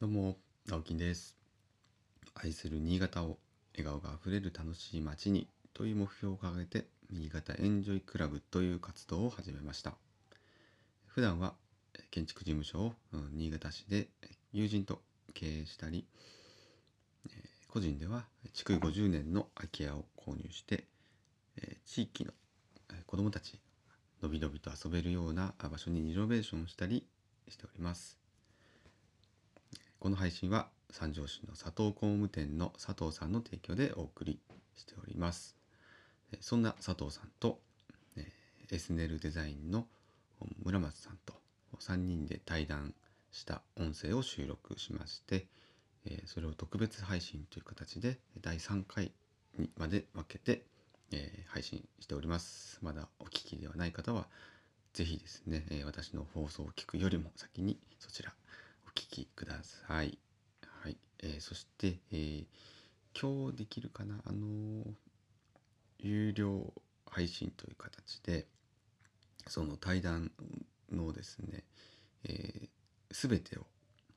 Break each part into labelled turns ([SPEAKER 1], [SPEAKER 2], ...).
[SPEAKER 1] どうも、直樹です。愛する新潟を笑顔があふれる楽しい街にという目標を掲げて、新潟エンジョイクラブという活動を始めました。普段は建築事務所を新潟市で友人と経営したり、個人では築50年の空き家を購入して、地域の子どもたちのびのびと遊べるような場所にリノベーションしたりしております。この配信は三条市の佐藤工務店の佐藤さんの提供でお送りしております。そんな佐藤さんと、えーエスネルデザインの村松さんと3人で対談した音声を収録しまして、えそれを特別配信という形で第3回にまで分けて、え配信しております。まだお聞きではない方は、ぜひですね、え私の放送を聞くよりも先にそちらお聞きください。はい。えーそして、えー今日できるかな？あの有料配信という形で、その対談のですね、えー、全てを、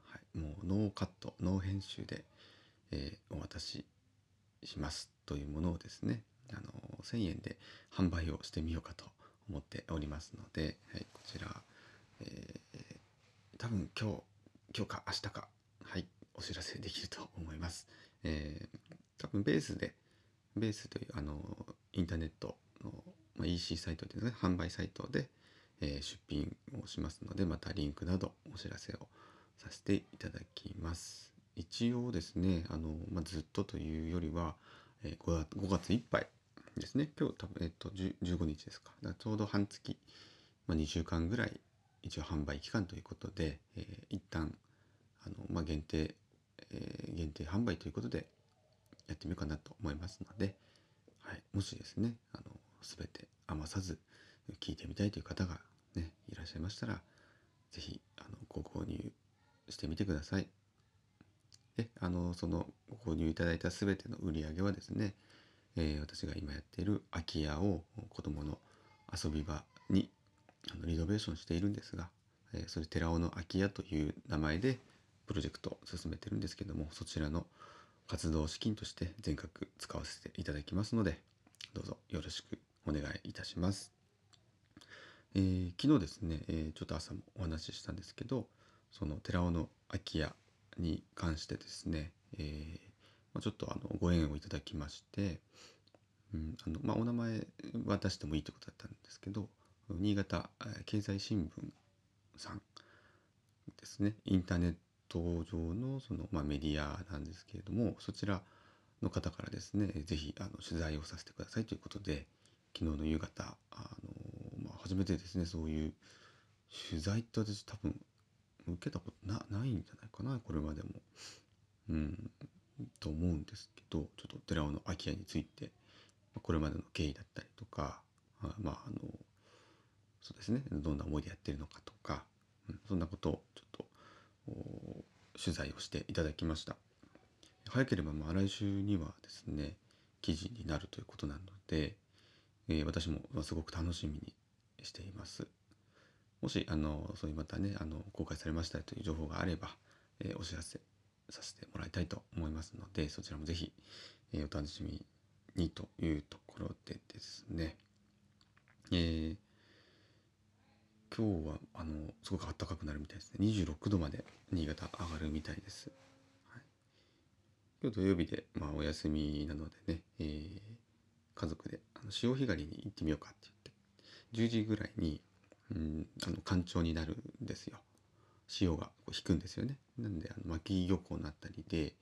[SPEAKER 1] はい、もうノーカット、ノー編集で、えーお渡ししますというものをですね、あの1000円で販売をしてみようかと思っておりますので、はい、こちら、えー多分今日、今日か明日か、はい、お知らせできると思います。えー多分ベースで、ベースというあのインターネットの、まあ、EC サイトというね、販売サイトで、えー出品をしますので、またリンクなどお知らせをさせていただきます。一応ですね、あのまあ、ずっとというよりは、えー 5, 月5月いっぱいですね、今日多分、えっと、15日ですか。かちょうど半月、まあ、2週間ぐらい一応販売期間ということで、えー一旦あの、まあ、限定、えー限定販売ということでやってみようかなと思いますので、はい、もしですねあの全て余さず聞いてみたいという方が、ね、いらっしゃいましたら是非ご購入してみてください。であのそのご購入いただいた全ての売り上げはですね、えー私が今やっている空き家を子どもの遊び場にあのリノベーションしているんですが、えーそれ寺尾の空き家という名前でプロジェクトを進めてるんですけどもそちらの活動資金として全額使わせていただきますのでどうぞよろしくお願いいたします。えー昨日ですね、えーちょっと朝もお話ししたんですけどその寺尾の空き家に関してですね、えーまあ、ちょっとあのご縁をいただきまして、うんあのまあ、お名前は出してもいいということだったんですけど新潟経済新聞さんですねインターネット上のその、まあ、メディアなんですけれどもそちらの方からですねぜひあの取材をさせてくださいということで昨日の夕方あの、まあ、初めてですねそういう取材って私多分受けたことなないんじゃないかなこれまでも。うんと思うんですけどちょっと寺尾の空き家についてこれまでの経緯だったりとかあまああのそうですね。どんな思いでやってるのかとか、うん、そんなことをちょっと取材をしていただきました。早ければまあ来週にはですね記事になるということなので、えー私もすごく楽しみにしています。もしあのそういうまたねあの公開されましたという情報があれば、えーお知らせさせてもらいたいと思いますのでそちらもぜひ、えーお楽しみにというところでですね、えー今日はあのすごく暖かくなるみたいですね。26度まで新潟上がるみたいです、はい、今日土曜日で、まあ、お休みなのでね、えー家族であの潮干狩りに行ってみようかって言って10時ぐらいに、うん、あの干潮になるんですよ。潮がこう引くんですよね。なんであの巻き漁港になったりで、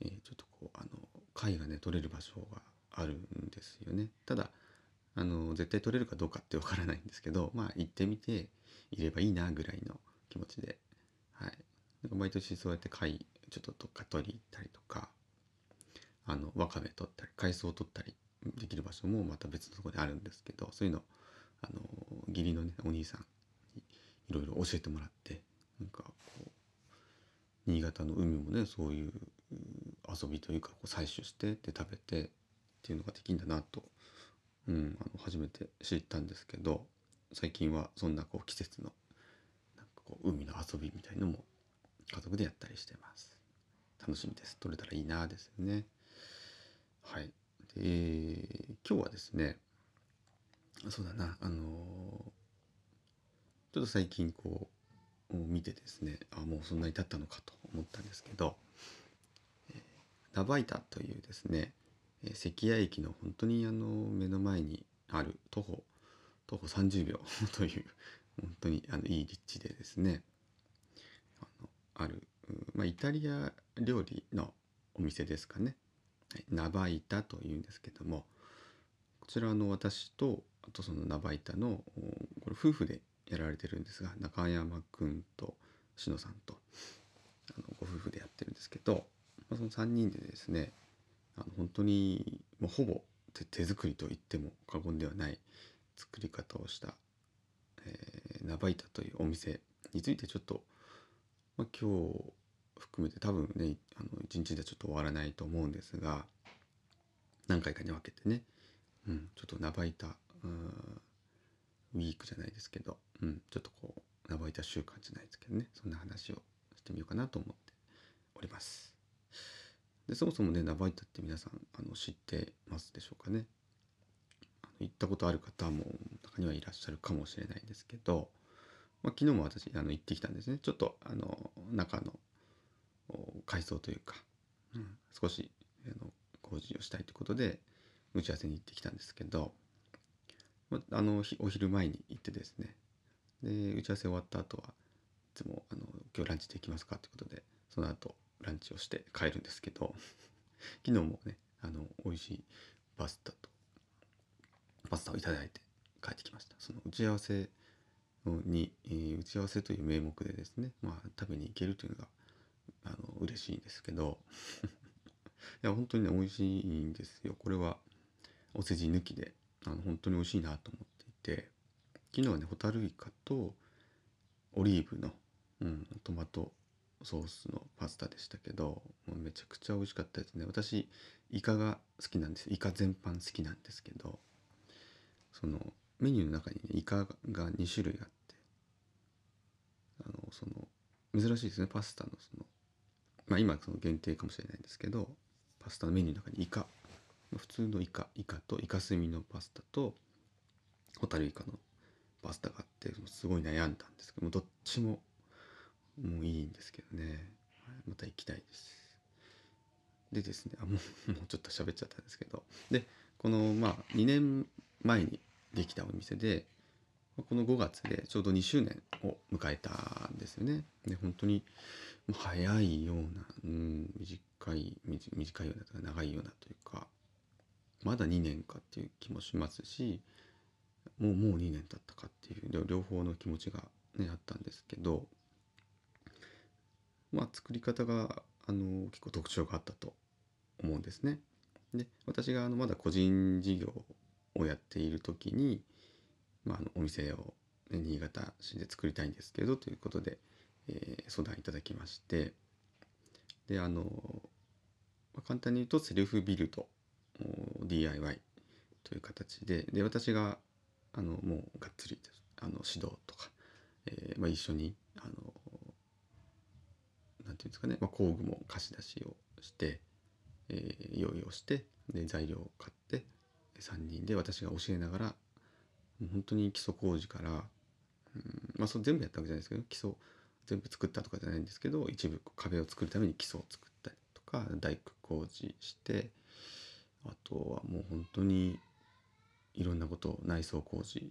[SPEAKER 1] えーちょっとこうあの貝がね取れる場所があるんですよね。ただあの絶対取れるかどうかってわからないんですけどまあ行ってみていればいいなぐらいの気持ちではい。なんか毎年そうやって貝ちょっとどっか取り行ったりとかあのわかめ取ったり海藻取ったりできる場所もまた別のところであるんですけどそういうのあの義理のねお兄さんにいろいろ教えてもらってなんかこう新潟の海もねそういう遊びというかこう採取してで食べてっていうのができるんだなと、うん、あの初めて知ったんですけど最近はそんなこう季節のなんかこう海の遊びみたいのも家族でやったりしてます。楽しみです。撮れたらいいなですよね。はい。で今日はですねそうだなあのちょっと最近こう見てですねあもうそんなに経ったのかと思ったんですけど、えー、バイタというですね関谷駅の本当にあの目の前にある徒歩徒歩30秒 という本当にあのいい立地でですね。あのある、まあ、イタリア料理のお店ですかね、はい、ナバイタというんですけどもこちらの私とあとそのナバイタのこれ夫婦でやられてるんですが中山くんと篠さんとあのご夫婦でやってるんですけど、まあ、その3人でですねあの本当にもうほぼ手作りと言っても過言ではない作り方をした、えー、ナバイタというお店についてちょっと、まあ、今日含めて多分ねあの一日ではちょっと終わらないと思うんですが何回かに分けてね、うん、ちょっとナバイタウィークじゃないですけど、うん、ちょっとこうナバイタ習慣じゃないですけどねそんな話をしてみようかなと思っております。でそもそもねナバイタって皆さんあの知ってますでしょうかね行ったことある方も中にはいらっしゃるかもしれないんですけど、まあ、昨日も私あの行ってきたんですねちょっとあの中の改装というか、うん、少しあの工事をしたいということで打ち合わせに行ってきたんですけど、まあ、あのお昼前に行ってですねで打ち合わせ終わった後はいつもあの「今日ランチできますか?」ということでその後ランチをして帰るんですけど 昨日もねあの美味しいパスタとパスタを頂いて帰ってきました。その打ち合わせに、えー、打ち合わせという名目でですねまあ食べに行けるというのがあの嬉しいんですけど いや本当にね美味しいんですよ。これはお世辞抜きであの本当に美味しいなと思っていて昨日はねホタルイカとオリーブの、うん、トマトソースのパスタでしたけどもうめちゃくちゃ美味しかったですね。私イカが好きなんです。イカ全般好きなんですけどそのメニューの中にねイカが2種類あってあのその珍しいですね。パスタのそのまあ今その限定かもしれないんですけどパスタのメニューの中にイカ。普通のイカ。イカとイカスミのパスタとホタルイカのパスタがあってすごい悩んだんですけどもどっちももういいんですけどね、また行きたいです。でですねあ もうちょっと喋っちゃったんですけどでこのまあ2年前にできたお店でこの5月でちょうど2周年を迎えたんですよね。で本当に早いような、うん、短い短いようなとか長いようなというかまだ2年かっていう気もしますしもうもう2年経ったかっていう両方の気持ちがねあったんですけどまあ、作り方があの結構特徴があったと思うんですね。で私があのまだ個人事業をやっている時に、まあ、あのお店を、ね、新潟市で作りたいんですけどということで、えー、相談いただきましてであの、まあ、簡単に言うとセルフビルド DIY という形でで私があのもうがっつりあの指導とか、えーまあ、一緒にて言うんですかね、まあ、工具も貸し出しをして、えー、用意をしてで材料を買って3人で私が教えながら本当に基礎工事から、うんまあ、それ全部やったわけじゃないですけど基礎全部作ったとかじゃないんですけど一部壁を作るために基礎を作ったりとか大工工事してあとはもう本当にいろんなこと内装工事、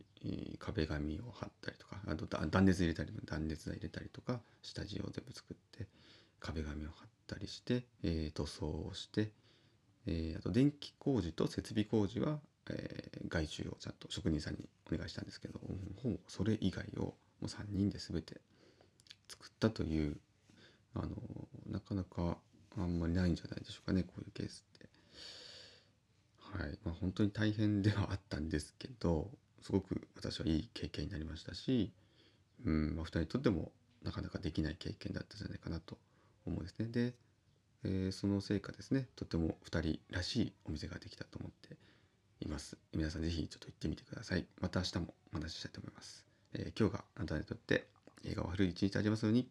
[SPEAKER 1] 壁紙を貼ったりとかあと断熱入れたり断熱材入れたりとか下地を全部作って壁紙を貼ったりして、えー、塗装をして、えー、あと電気工事と設備工事は、えー、外注をちゃんと職人さんにお願いしたんですけどほぼそれ以外をもう3人で全て作ったというあのなかなかあんまりないんじゃないでしょうかねこういうケースって。はいまあ、本当に大変ではあったんですけどすごく私はいい経験になりましたし、うんまあ、2人にとってもなかなかできない経験だったんじゃないかなと思うんですね。で、えー、その成果ですねとても2人らしいお店ができたと思っています。皆さん是非ちょっと行ってみてください。また明日もお話ししたいと思います。えー、今日があなたにとって映画を張る一日ありますように。